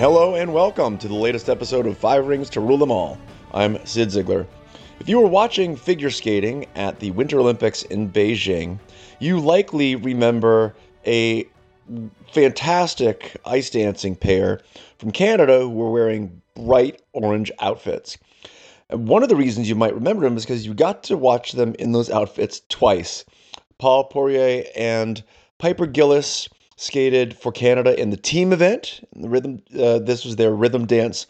Hello and welcome to the latest episode of Five Rings to Rule Them All. I'm Cyd Zeigler. If you were watching figure skating at the Winter Olympics in Beijing, you likely remember a fantastic ice dancing pair from Canada who were wearing bright orange outfits. And one of the reasons you might remember them is because you got to watch them in those outfits twice. Paul Poirier and Piper Gilles skated for Canada in the team event. The rhythm. Uh, this was their rhythm dance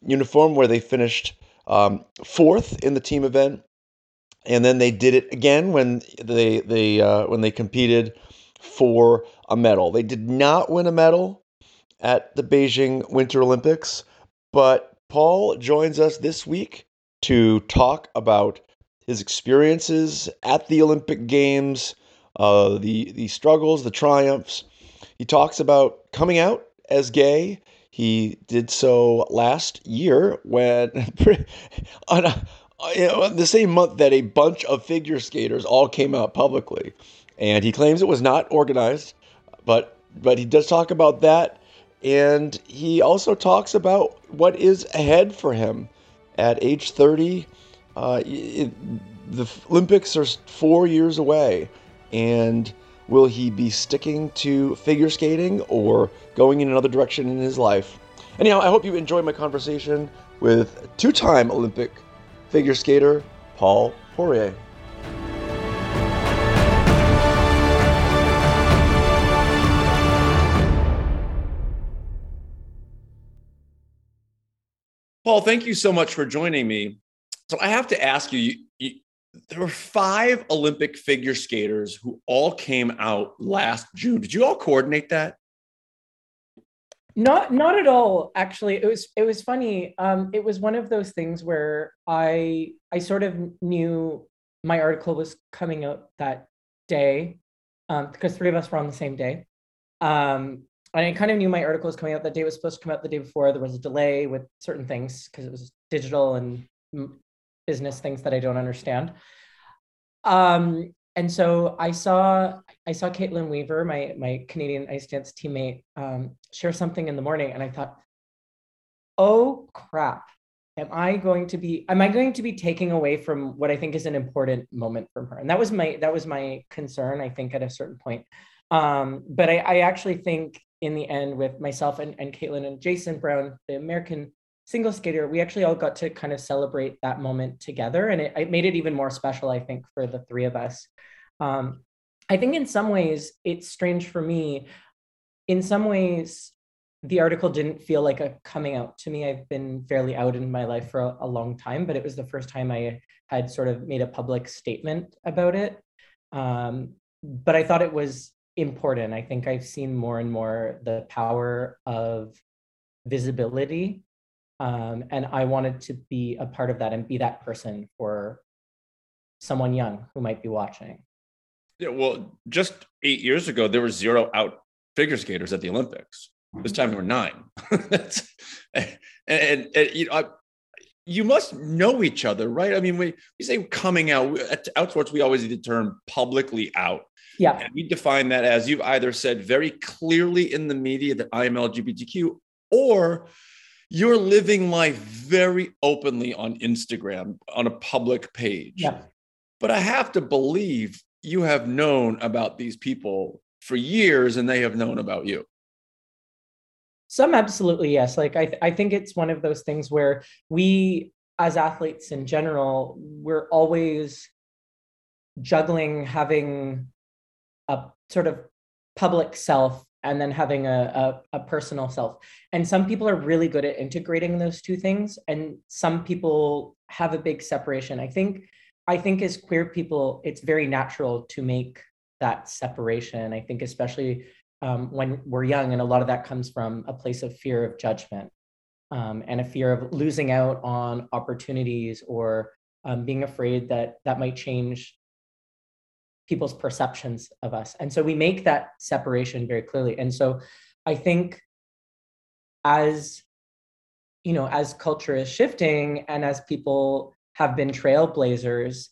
uniform, where they finished um, fourth in the team event, and then they did it again when they they uh, when they competed for a medal. They did not win a medal at the Beijing Winter Olympics, but Paul joins us this week to talk about his experiences at the Olympic Games, uh, the the struggles, the triumphs. He talks about coming out as gay. He did so last year when on, a, know, the same month that a bunch of figure skaters all came out publicly, and he claims it was not organized, but but he does talk about that, and he also talks about what is ahead for him at age 30. Uh, it, the Olympics are four years away, and will he be sticking to figure skating or going in another direction in his life? Anyhow, I hope you enjoy my conversation with two time Olympic figure skater Paul Poirier. Paul, thank you so much for joining me. So I have to ask you, you, you, there were five Olympic figure skaters who all came out last June. Did you all coordinate that? Not not at all. Actually, it was it was funny. Um, it was one of those things where I I sort of knew my article was coming out that day um, because three of us were on the same day. Um, and I kind of knew my article was coming out that day. It was supposed to come out the day before. There was a delay with certain things because it was digital and business things that I don't understand. Um, and so I saw I saw Kaitlyn Weaver, my my Canadian ice dance teammate, um, share something in the morning, and I thought, oh crap, am I going to be am I going to be taking away from what I think is an important moment from her? And that was my that was my concern. I think at a certain point. Um, but I, I actually think in the end with myself and, and Kaitlyn and Jason Brown, the American single skater, we actually all got to kind of celebrate that moment together. And it, it made it even more special, I think, for the three of us. Um, I think in some ways it's strange for me. In some ways, the article didn't feel like a coming out to me. I've been fairly out in my life for a, a long time, but it was the first time I had sort of made a public statement about it. Um, but I thought it was important. I think I've seen more and more the power of visibility. Um, and I wanted to be a part of that and be that person for someone young who might be watching. Yeah, well, just eight years ago, there were zero out figure skaters at the Olympics. This time there were nine. and, and, and, you know, I, you must know each other, right? I mean, we, we say coming out at Outsports, we always use the term publicly out. Yeah. And we define that as you've either said very clearly in the media that I am LGBTQ, or you're living life very openly on Instagram on a public page. Yeah. But I have to believe you have known about these people for years and they have known about you. Some absolutely yes. Like I, th- I think it's one of those things where we, as athletes in general, we're always juggling having a sort of public self and then having a, a, a, personal self. And some people are really good at integrating those two things, and some people have a big separation. I think I think as queer people, it's very natural to make that separation. I think especially um, when we're young, and a lot of that comes from a place of fear of judgment um, and a fear of losing out on opportunities or um, being afraid that that might change people's perceptions of us. And so we make that separation very clearly. And so I think as you know, as culture is shifting and as people have been trailblazers,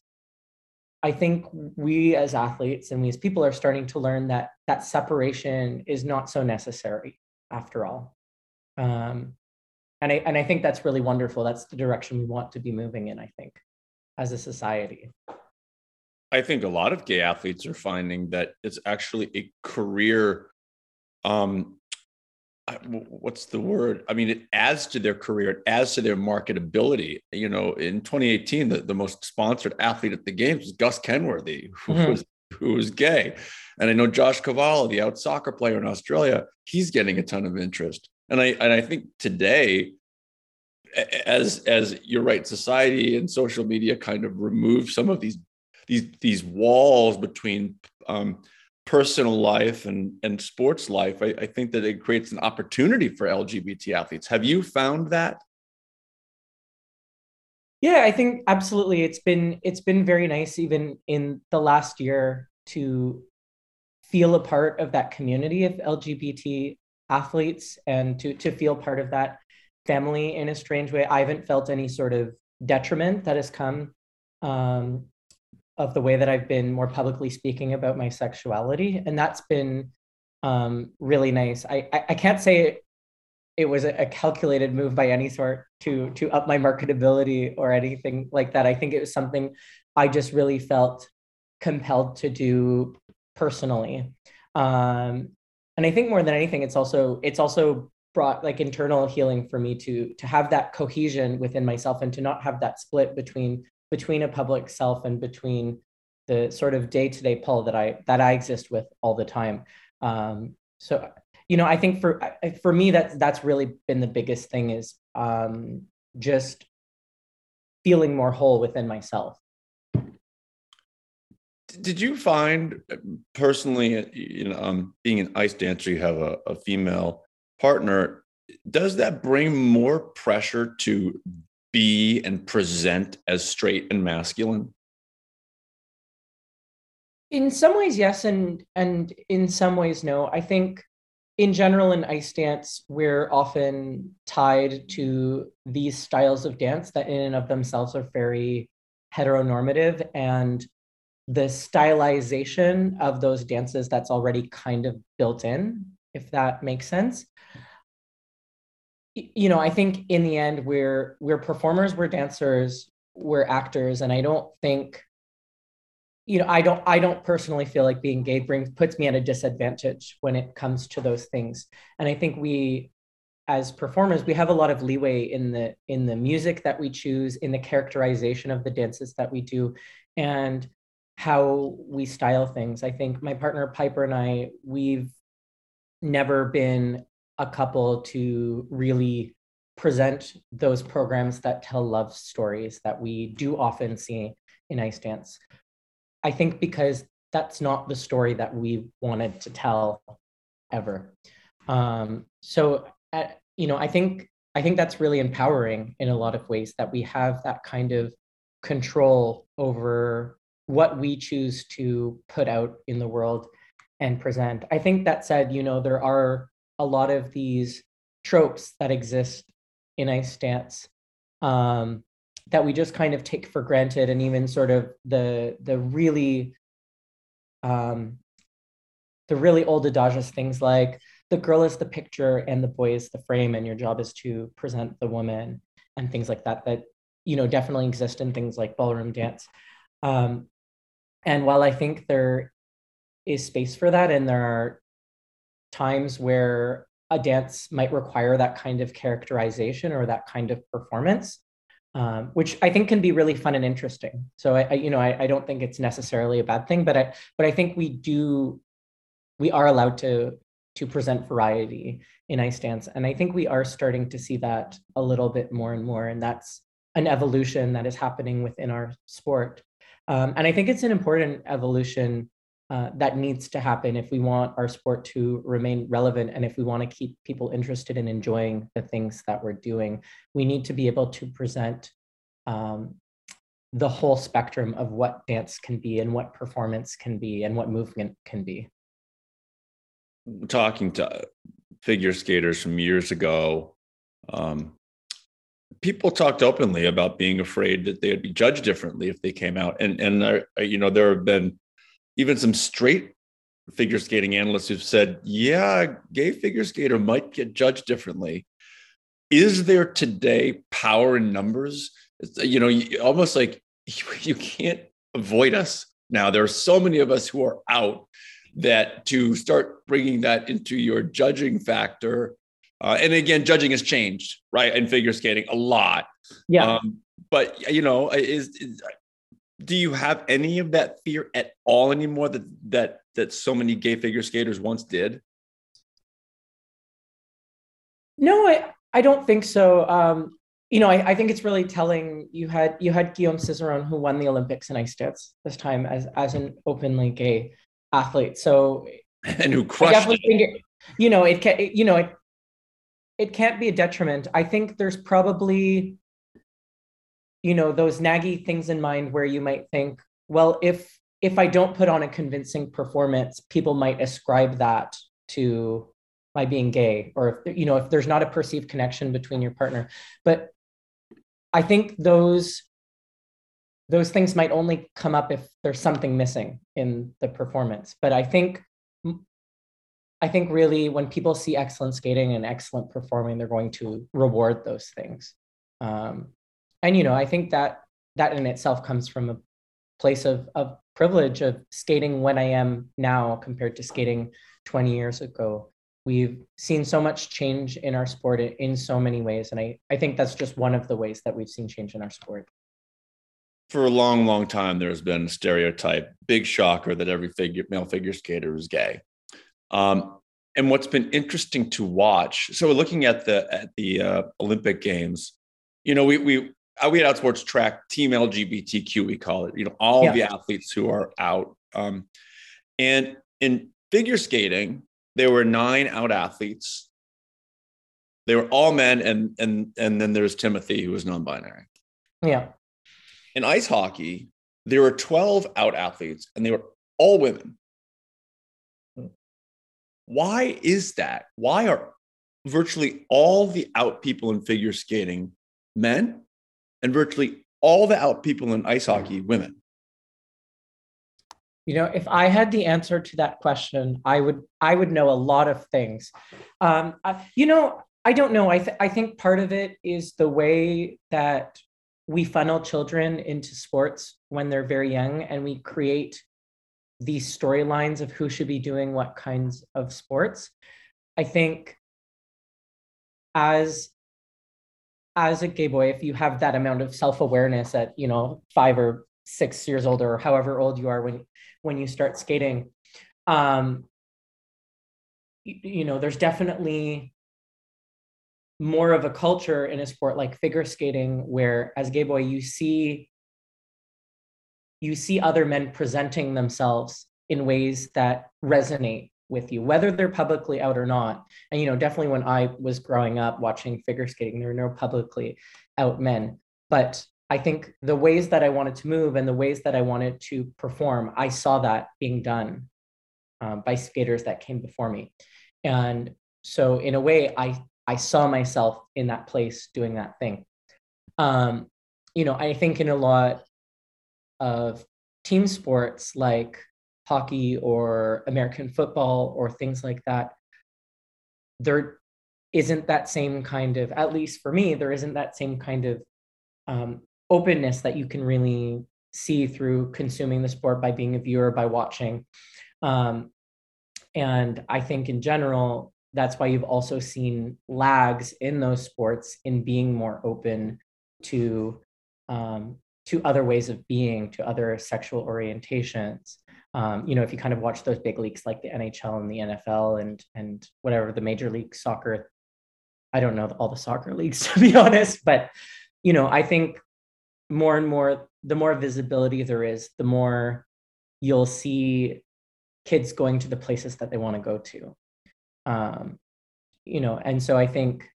I think we as athletes and we as people are starting to learn that that separation is not so necessary after all. Um, and I and I think that's really wonderful. That's the direction we want to be moving in. I think, as a society. I think a lot of gay athletes are finding that it's actually a career. Um, what's the word? I mean, it adds to their career, it adds to their marketability. You know, in 2018, the, the most sponsored athlete at the games was Gus Kenworthy, who mm-hmm. was who was gay. And I know Josh Cavallo, the out soccer player in Australia, he's getting a ton of interest. And I and I think today, as as you're right, society and social media kind of remove some of these these these walls between um, personal life and and sports life. I, I think that it creates an opportunity for LGBT athletes. Have you found that? Yeah, I think absolutely. It's been it's been very nice even in the last year to feel a part of that community of LGBT athletes and to to feel part of that family in a strange way. I haven't felt any sort of detriment that has come um, of the way that I've been more publicly speaking about my sexuality, and that's been um, really nice. I, I, I can't say it, was a, a calculated move by any sort to to up my marketability or anything like that. I think it was something I just really felt compelled to do personally. Um, and I think more than anything, it's also it's also brought like internal healing for me to to have that cohesion within myself and to not have that split between between a public self and between the sort of day-to-day pull that I that I exist with all the time. Um, so you know, I think for for me that that's really been the biggest thing is um, just feeling more whole within myself. Did you find personally, you know, um, being an ice dancer, you have a, a female partner. Does that bring more pressure to be and present as straight and masculine? In some ways, yes, and and in some ways, no. I think in general in ice dance, we're often tied to these styles of dance that in and of themselves are very heteronormative and the stylization of those dances that's already kind of built in, if that makes sense you know, I think in the end we're we're performers, we're dancers, we're actors, and I don't think, you know, I don't I don't personally feel like being gay brings puts me at a disadvantage when it comes to those things. And I think we as performers we have a lot of leeway in the in the music that we choose in the characterization of the dances that we do and how we style things i think my partner piper and i we've never been a couple to really present those programs that tell love stories that we do often see in ice dance. I think because that's not the story that we wanted to tell ever. Um, so, uh, you know, I think I think that's really empowering in a lot of ways that we have that kind of control over what we choose to put out in the world and present. I think that said, you know, there are a lot of these tropes that exist in ice dance um, that we just kind of take for granted and even sort of the the really um, the really old adages things like the girl is the picture and the boy is the frame and your job is to present the woman and things like that that you know definitely exist in things like ballroom dance. Um, and while i think there is space for that and there are times where a dance might require that kind of characterization or that kind of performance, um, which I think can be really fun and interesting. So I, I you know, I, I, don't think it's necessarily a bad thing, but I, but I think we do, we are allowed to to present variety in ice dance, and I think we are starting to see that a little bit more and more, and that's an evolution that is happening within our sport. Um, and I think it's an important evolution uh, that needs to happen if we want our sport to remain relevant and if we want to keep people interested in enjoying the things that we're doing. We need to be able to present um, the whole spectrum of what dance can be and what performance can be and what movement can be. Talking to figure skaters from years ago um, people talked openly about being afraid that they'd be judged differently if they came out. And and you know there have been even some straight figure skating analysts who've said, yeah, gay figure skater might get judged differently. is there today power in numbers? You know, almost like you can't avoid us now. There are so many of us who are out that to start bringing that into your judging factor. Uh, and again, judging has changed, right? In figure skating a lot. Yeah. Um, but you know, is, is do you have any of that fear at all anymore that that that so many gay figure skaters once did? No, I, I don't think so. Um, you know, I, I, think it's really telling. You had you had Guillaume Cizeron who won the Olympics in ice dance this time as as an openly gay athlete. So and who crushed it. it. You know, it can you know it it can't be a detriment. I think there's probably you know those naggy things in mind where you might think, well, if if I don't put on a convincing performance, people might ascribe that to my being gay or if you know if there's not a perceived connection between your partner. But i think those those things might only come up if there's something missing in the performance. But i think i think really when people see excellent skating and excellent performing they're going to reward those things. Um, and you know i think that that in itself comes from a place of, of privilege of skating when i am now compared to skating 20 years ago. We've seen so much change in our sport in so many ways and i, I think that's just one of the ways that we've seen change in our sport. For a long long time there's been a stereotype big shocker that every figure male figure skater is gay. Um, and what's been interesting to watch so looking at the at the uh, olympic games you know we we we had outsports track team lgbtq we call it you know all yeah. the athletes who are out um, and in figure skating there were nine out athletes. They were all men, and and and then there's Timothy, who was non-binary. Yeah. In ice hockey, there were 12 out athletes, and they were all women. Why is that? Why are virtually all the out people in figure skating men, and virtually all the out people in ice hockey women? you know if i had the answer to that question i would i would know a lot of things. Um, I, you know i don't know. I, th- I think part of it is the way that we funnel children into sports when they're very young and we create these storylines of who should be doing what kinds of sports. I think as as a gay boy if you have that amount of self-awareness at you know five or six years old or however old you are when when you start skating um you, you know there's definitely more of a culture in a sport like figure skating where as gay boy you see you see other men presenting themselves in ways that resonate with you whether they're publicly out or not and you know definitely when i was growing up watching figure skating there were no publicly out men but I think the ways that I wanted to move and the ways that I wanted to perform, I saw that being done um, by skaters that came before me. And so, in a way, I, I saw myself in that place doing that thing. Um, you know, I think in a lot of team sports like hockey or American football or things like that, there isn't that same kind of, at least for me, there isn't that same kind of um, openness that you can really see through consuming the sport by being a viewer by watching. Um, and i think in general that's why you've also seen lags in those sports in being more open to um, to other ways of being to other sexual orientations um, you know if you kind of watch those big leagues like the nhl and the nfl and and whatever the major league soccer i don't know all the soccer leagues to be honest but you know i think more and more the more visibility there is the more you'll see kids going to the places that they want to go to. Um, you know and so i think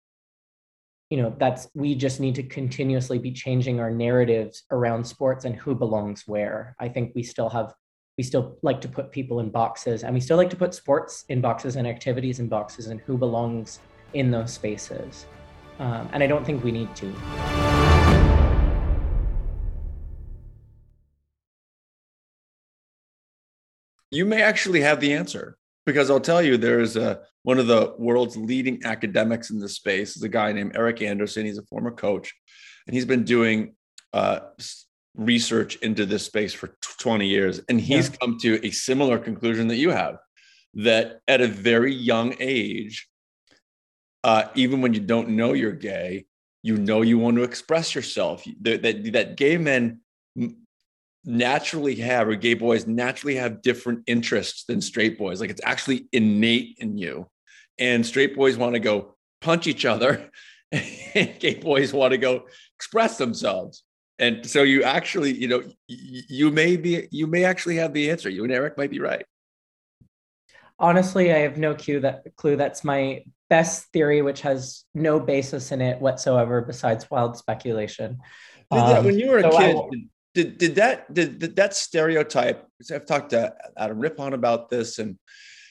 you know that's we just need to continuously be changing our narratives around sports and who belongs where. I think we still have we still like to put people in boxes and we still like to put sports in boxes and activities in boxes and who belongs in those spaces um, and i don't think we need to you may actually have the answer. because I'll tell you, there is a one of the world's leading academics in this space is a guy named Eric Anderson. He's a former coach, and he's been doing uh, research into this space for 20 years, and he's yeah. come to a similar conclusion that you have that at a very young age, uh, even when you don't know you're gay, you know you want to express yourself. That, that, that gay men naturally have, or gay boys naturally have different interests than straight boys. Like it's actually innate in you. And straight boys want to go punch each other, and gay boys want to go express themselves. And so you actually, you know, you may be, you may actually have the answer. You and Eric might be right. Honestly, I have no clue that clue. That's my best theory, which has no basis in it whatsoever besides wild speculation. Um, when you were a so kid, did did that did, did that stereotype? I've talked to Adam Rippon about this, and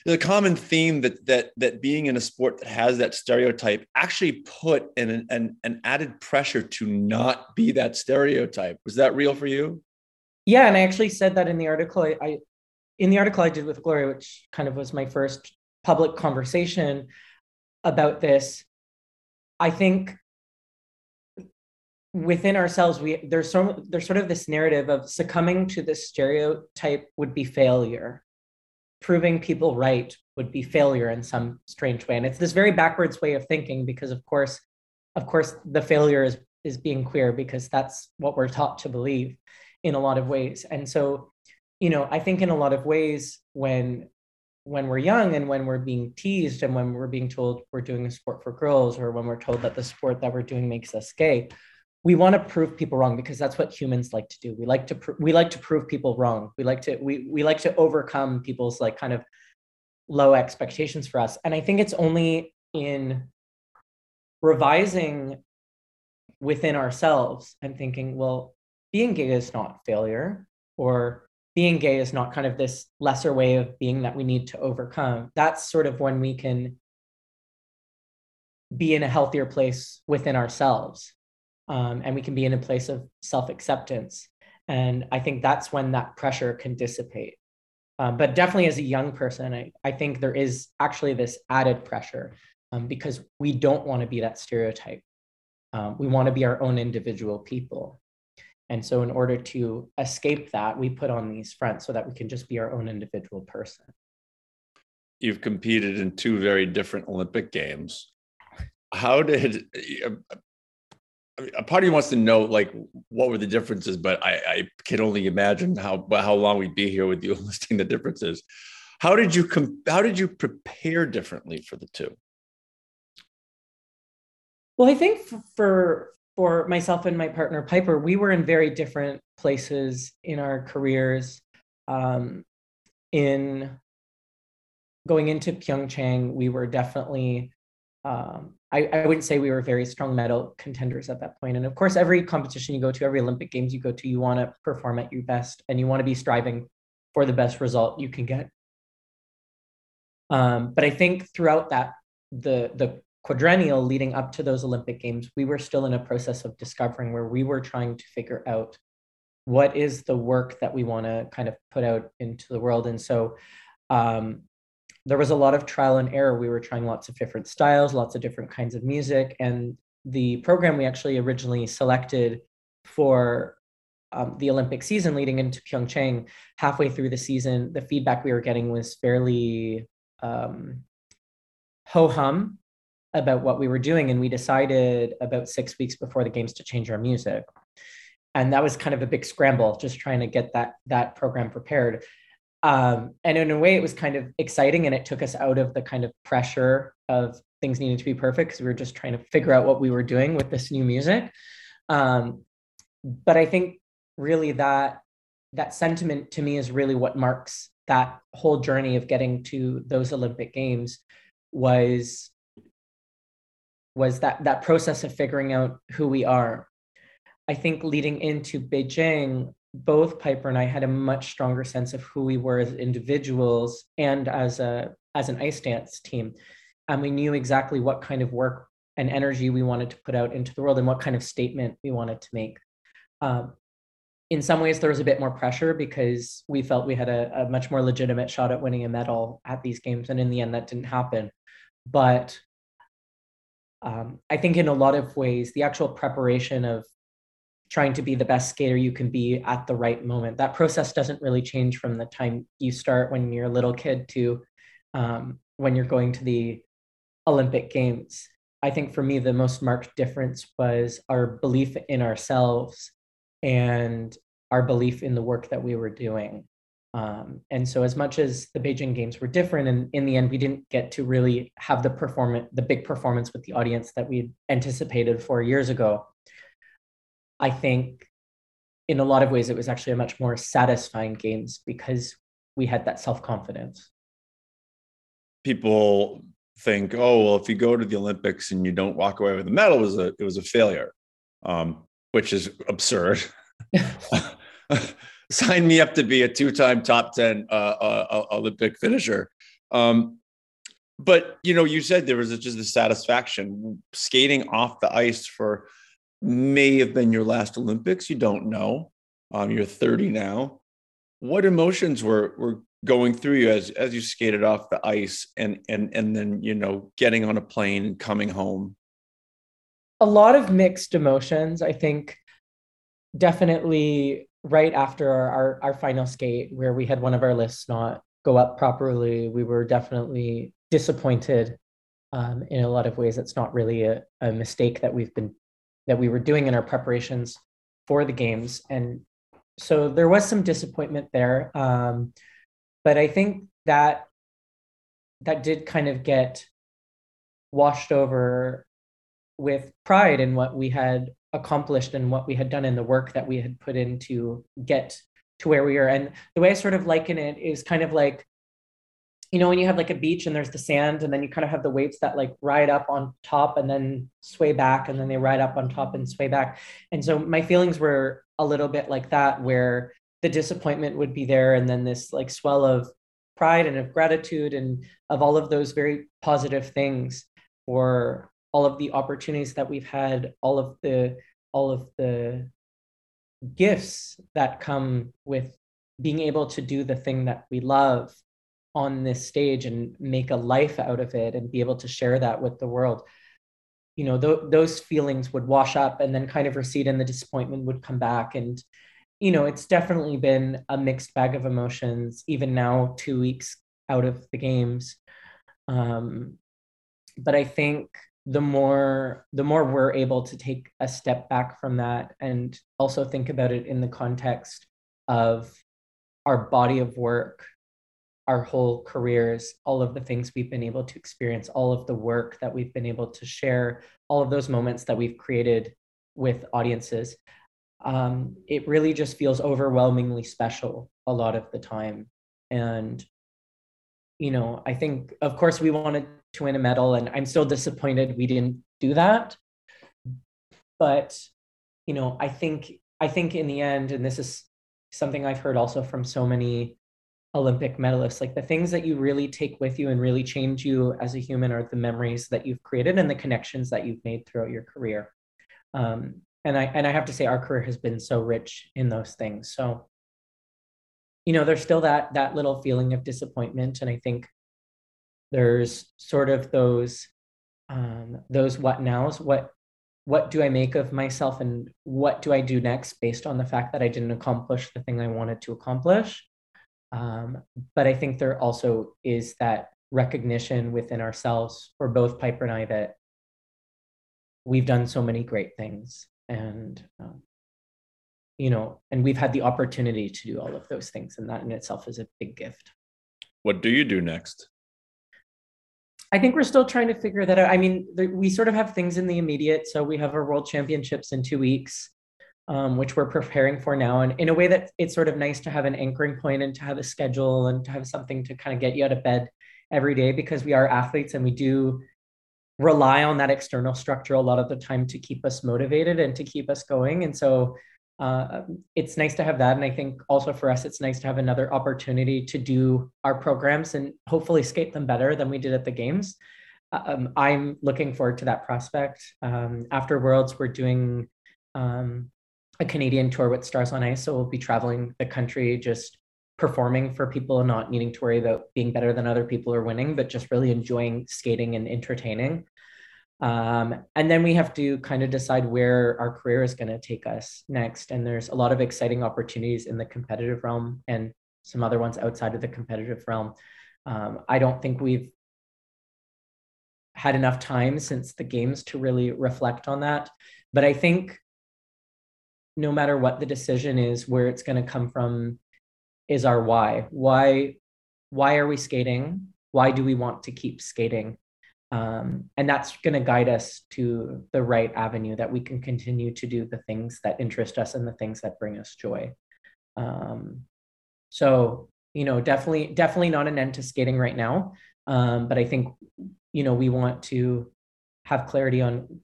the common theme that that that being in a sport that has that stereotype actually put an an, an added pressure to not be that stereotype. Was that real for you? Yeah, and I actually said that in the article. I, I in the article I did with Gloria, which kind of was my first public conversation about this. I think within ourselves we there's so there's sort of this narrative of succumbing to this stereotype would be failure proving people right would be failure in some strange way. And it's this very backwards way of thinking because of course of course the failure is is being queer because that's what we're taught to believe in a lot of ways. And so you know i think in a lot of ways when when we're young and when we're being teased and when we're being told we're doing a sport for girls or when we're told that the sport that we're doing makes us gay we want to prove people wrong because that's what humans like to do. We like to pr- we like to prove people wrong. We like to we we like to overcome people's like kind of low expectations for us. And i think it's only in revising within ourselves and thinking well being gay is not failure or being gay is not kind of this lesser way of being that we need to overcome. That's sort of when we can be in a healthier place within ourselves um, and we can be in a place of self-acceptance. And i think that's when that pressure can dissipate. Um, but definitely as a young person I, I think there is actually this added pressure um, because we don't want to be that stereotype. Um, we want to be our own individual people. And so in order to escape that we put on these fronts so that we can just be our own individual person. You've competed in two very different olympic games. How did a part of you wants to know like what were the differences, but I, I can only imagine how how long we'd be here with you listing the differences. How did you com- how did you prepare differently for the two? Well, I think for for myself and my partner Piper, we were in very different places in our careers. Um, in going into Pyeongchang, we were definitely um, I, I wouldn't say we were very strong medal contenders at that point. And of course, every competition you go to, every Olympic Games you go to, you want to perform at your best and you want to be striving for the best result you can get. Um, but I think throughout that, the the quadrennial leading up to those Olympic Games, we were still in a process of discovering where we were trying to figure out what is the work that we want to kind of put out into the world. And so um, there was a lot of trial and error. We were trying lots of different styles, lots of different kinds of music. And the program we actually originally selected for um, the Olympic season leading into Pyeongchang, halfway through the season, the feedback we were getting was fairly um, ho hum about what we were doing. And we decided about six weeks before the games to change our music. And that was kind of a big scramble, just trying to get that that program prepared. Um, and in a way, it was kind of exciting and it took us out of the kind of pressure of things needing to be perfect because we were just trying to figure out what we were doing with this new music. Um, but I think really that that sentiment to me is really what marks that whole journey of getting to those Olympic Games was was that that process of figuring out who we are. I think leading into Beijing, both Piper and I had a much stronger sense of who we were as individuals and as a as an ice dance team. And we knew exactly what kind of work and energy we wanted to put out into the world and what kind of statement we wanted to make. Um, in some ways there was a bit more pressure because we felt we had a, a, much more legitimate shot at winning a medal at these games and in the end that didn't happen but um, i think in a lot of ways the actual preparation of trying to be the best skater you can be at the right moment that process doesn't really change from the time you start when you're a little kid to um, when you're going to the olympic games i think for me the most marked difference was our belief in ourselves and our belief in the work that we were doing. Um, and so as much as the Beijing games were different and in the end we didn't get to really have the performance the big performance with the audience that we anticipated four years ago, I think in a lot of ways it was actually a much more satisfying games because we had that self-confidence. People think, oh well, if you go to the Olympics and you don't walk away with a medal, it was a it was a failure. Um, which is absurd. Sign me up to be a two-time top ten uh, uh, uh, Olympic finisher. Um, but you know, you said there was just a satisfaction skating off the ice for may have been your last Olympics. You don't know. Um, you're 30 now. What emotions were were going through you as as you skated off the ice and and and then you know getting on a plane and coming home? a lot of mixed emotions. I think definitely right after our, our, our final skate, where we had one of our lifts not go up properly, we were definitely disappointed. Um, in a lot of ways, it's not really a, a mistake that we've been that we were doing in our preparations for the games, and so there was some disappointment there. Um, but I think that that did kind of get washed over with pride in what we had accomplished and what we had done and the work that we had put in to get to where we are. And the way I sort of liken it is kind of like, you know, when you have like a beach and there's the sand, and then you kind of have the waves that like ride up on top and then sway back, and then they ride up on top and sway back. And so my feelings were a little bit like that, where the disappointment would be there, and then this like swell of pride and of gratitude and of all of those very positive things for all of the opportunities that we've had, all of the all of the gifts that come with being able to do the thing that we love on this stage and make a life out of it and be able to share that with the world. You know th- those feelings would wash up and then kind of recede and the disappointment would come back. And you know it's definitely been a mixed bag of emotions even now 2 weeks out of the games. Um but i think the more the more we're able to take a step back from that and also think about it in the context of our body of work our whole careers all of the things we've been able to experience all of the work that we've been able to share all of those moments that we've created with audiences um, it really just feels overwhelmingly special a lot of the time. And you know i think of course we wanted to win a medal and i'm still disappointed we didn't do that. But you know i think i think in the end and this is something i've heard also from so many olympic medalists like the things that you really take with you and really change you as a human are the memories that you've created and the connections that you've made throughout your career. Um, and i and i have to say our career has been so rich in those things. So you know there's still that that little feeling of disappointment and i think there's sort of those um, those what nows what what do i make of myself and what do i do next based on the fact that i didn't accomplish the thing i wanted to accomplish um, but i think there also is that recognition within ourselves for both piper and i that we've done so many great things and um, you know and we've had the opportunity to do all of those things and that in itself is a big gift what do you do next I think we're still trying to figure that out. I mean, the, we sort of have things in the immediate. So we have our world championships in two weeks, um, which we're preparing for now. And in a way that it's sort of nice to have an anchoring point and to have a schedule and to have something to kind of get you out of bed every day because we are athletes and we do rely on that external structure a lot of the time to keep us motivated and to keep us going. And so uh, it's nice to have that. And I think also for us, it's nice to have another opportunity to do our programs and hopefully skate them better than we did at the games. Um, I'm looking forward to that prospect. Um, after Worlds, we're doing um, a Canadian tour with Stars on Ice. So we'll be traveling the country just performing for people, and not needing to worry about being better than other people or winning, but just really enjoying skating and entertaining. Um, and then we have to kind of decide where our career is going to take us next. And there's a lot of exciting opportunities in the competitive realm and some other ones outside of the competitive realm. Um, I don't think we've had enough time since the games to really reflect on that. But I think no matter what the decision is, where it's going to come from is our why. Why why are we skating? Why do we want to keep skating? Um, and that's going to guide us to the right avenue that we can continue to do the things that interest us and the things that bring us joy. Um, so you know, definitely, definitely not an end to skating right now. Um, but I think you know we want to have clarity on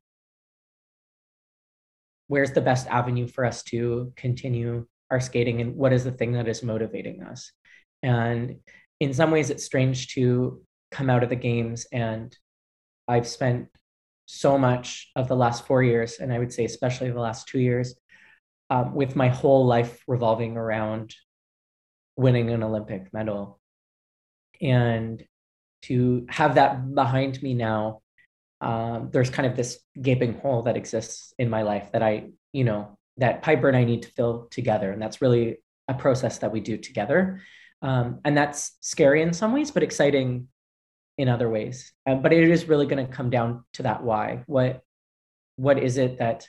where's the best avenue for us to continue our skating and what is the thing that is motivating us? And in some ways it's strange to come out of the games and i've spent so much of the last four years and i would say especially the last two years um, with my whole life revolving around winning an olympic medal. And to have that behind me now um, there's kind of this gaping hole that exists in my life that i you know that Piper and I need to fill together. And that's really a process that we do together. Um, and that's scary in some ways, but exciting in other ways. Uh, but it is really going to come down to that why. What what is it that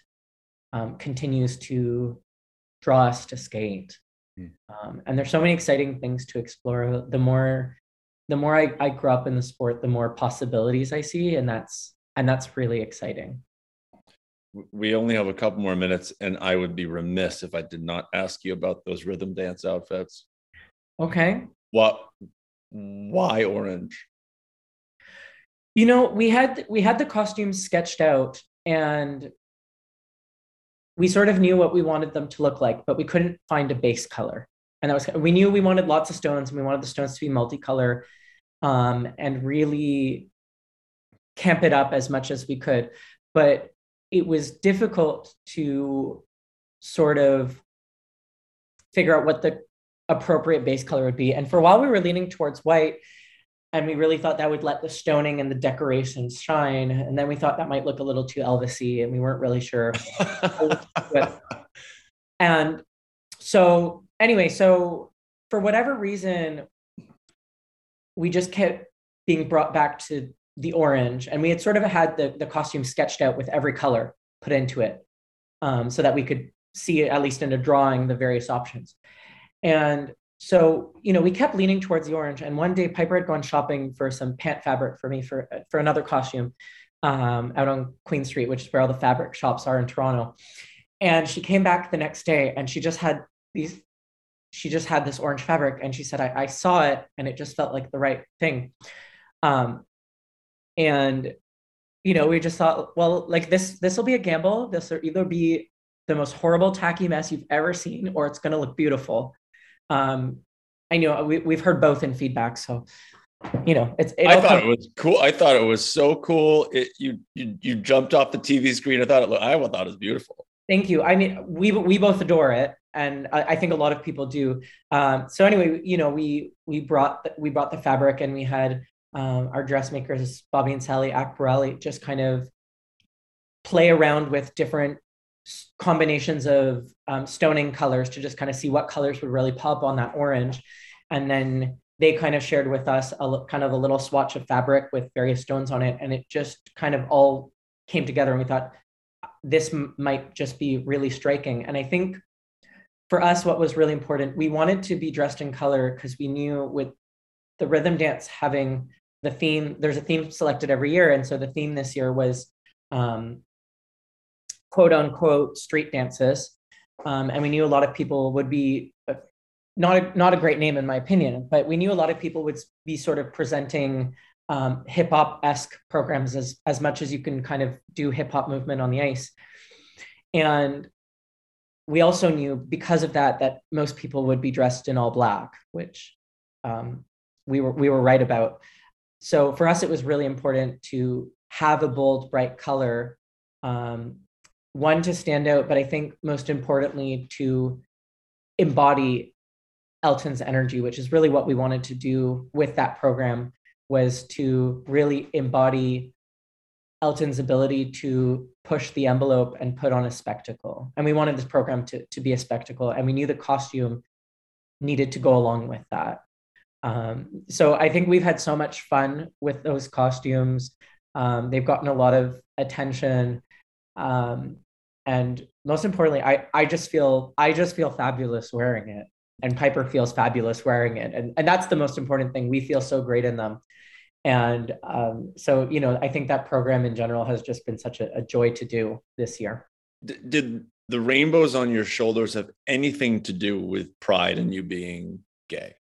um, continues to draw us to skate? Mm. Um, and there's so many exciting things to explore. The more the more I, I grow up in the sport, the more possibilities I see, and that's and that's really exciting we only have a couple more minutes, and I would be remiss if I did not ask you about those rhythm dance outfits. Okay. What? Why orange? You know, we had we had the costumes sketched out, and we sort of knew what we wanted them to look like, but we couldn't find a base color. And that was we knew we wanted lots of stones, and we wanted the stones to be multicolor, um, and really camp it up as much as we could. But it was difficult to sort of figure out what the appropriate base color would be. And for a while, we were leaning towards white, and we really thought that would let the stoning and the decorations shine. And then we thought that might look a little too Elvisy, and we weren't really sure. and so, anyway, so for whatever reason, we just kept being brought back to the orange, and we had sort of had the, the costume sketched out with every color put into it um, so that we could see, at least in a drawing, the various options. And so, you know, we kept leaning towards the orange. And one day, Piper had gone shopping for some pant fabric for me for, for another costume um, out on Queen Street, which is where all the fabric shops are in Toronto. And she came back the next day and she just had these, she just had this orange fabric. And she said, I, I saw it and it just felt like the right thing. Um, and you know we just thought well like this this will be a gamble. This will either be the most horrible tacky mess you've ever seen or it's going to look beautiful. Um i know we, we've heard both in feedback so you know it's i thought come- it was cool i thought it was so cool. It, you, you you jumped off the tv screen. I thought it looked, i thought it was beautiful. Thank you. I mean we we both adore it and I, I think a lot of people do. Um so anyway you know we we brought we brought the fabric and we had um, our dressmakers, Bobby and Sally Akbarelli, just kind of play around with different combinations of um, stoning colors to just kind of see what colors would really pop on that orange. And then they kind of shared with us a kind of a little swatch of fabric with various stones on it. And it just kind of all came together. And we thought this might just be really striking. And I think for us, what was really important, we wanted to be dressed in color because we knew with the rhythm dance having the theme there's a theme selected every year. And so the theme this year was um, quote unquote street dances. Um, and we knew a lot of people would be uh, not a, not a great name in my opinion but we knew a lot of people would be sort of presenting um, hip hop esque programs as as much as you can kind of do hip hop movement on the ice. And we also knew because of that that most people would be dressed in all black which um, we were we were right about so for us, it was really important to have a bold, bright color um, one to stand out, but I think most importantly to embody Elton's energy, which is really what we wanted to do with that program, was to really embody Elton's ability to push the envelope and put on a spectacle. And we wanted this program to, to be a spectacle, and we knew the costume needed to go along with that. Um, so I think we've had so much fun with those costumes. Um, they've gotten a lot of attention. Um, and most importantly, I, I just feel I just feel fabulous wearing it. And Piper feels fabulous wearing it. And, and that's the most important thing. We feel so great in them. And um, so, you know, I think that program in general has just been such a, a joy to do this year. D- did the rainbows on your shoulders have anything to do with pride and you being gay?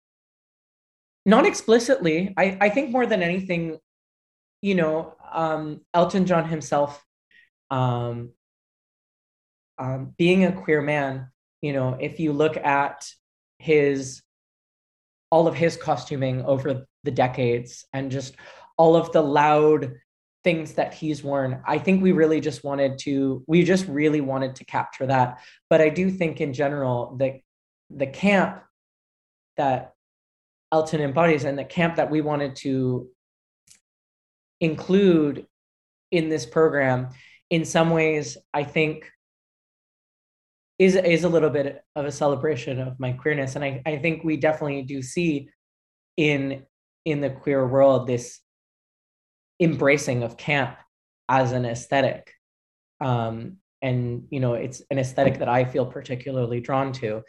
Not explicitly. I, I think more than anything, you know, um, Elton John himself, um, um, being a queer man, you know, if you look at his all of his costuming over the decades and just all of the loud things that he's worn. I think we really just wanted to, we just really wanted to capture that. But I do think in general that the camp that Elton embodies and the camp that we wanted to include in this program, in some ways, I think is is a little bit of a celebration of my queerness. And I, I think we definitely do see in in the queer world this embracing of camp as an aesthetic um, and you know it's an aesthetic that i feel particularly drawn to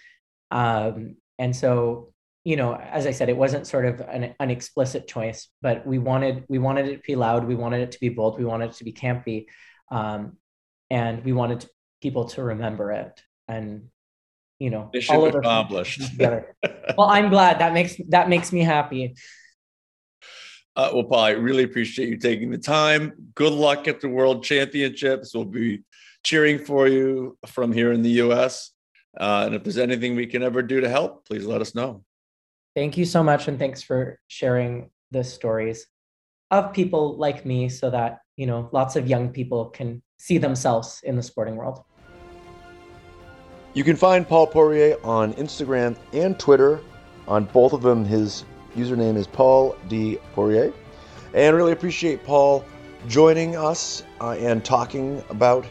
um, and so you know as i said it wasn't sort of an, an explicit choice but we wanted we wanted it to be loud we wanted it to be bold we wanted it to be campy um, and we wanted people to remember it and you know Mission all accomplished well i'm glad that makes that makes me happy uh, well, Paul, I really appreciate you taking the time. Good luck at the World Championships. We'll be cheering for you from here in the U.S. Uh, and if there's anything we can ever do to help, please let us know. Thank you so much, and thanks for sharing the stories of people like me, so that you know lots of young people can see themselves in the sporting world. You can find Paul Poirier on Instagram and Twitter. On both of them, his Username is Paul D. Poirier. And really appreciate Paul joining us uh, and talking about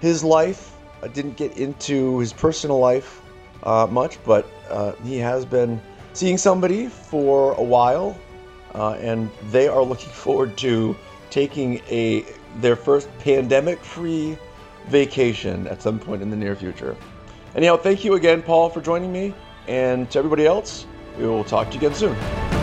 his life. I didn't get into his personal life uh, much, but uh, he has been seeing somebody for a while, uh, and they are looking forward to taking a their first pandemic-free vacation at some point in the near future. Anyhow, thank you again, Paul, for joining me, and to everybody else, we will talk to you again soon.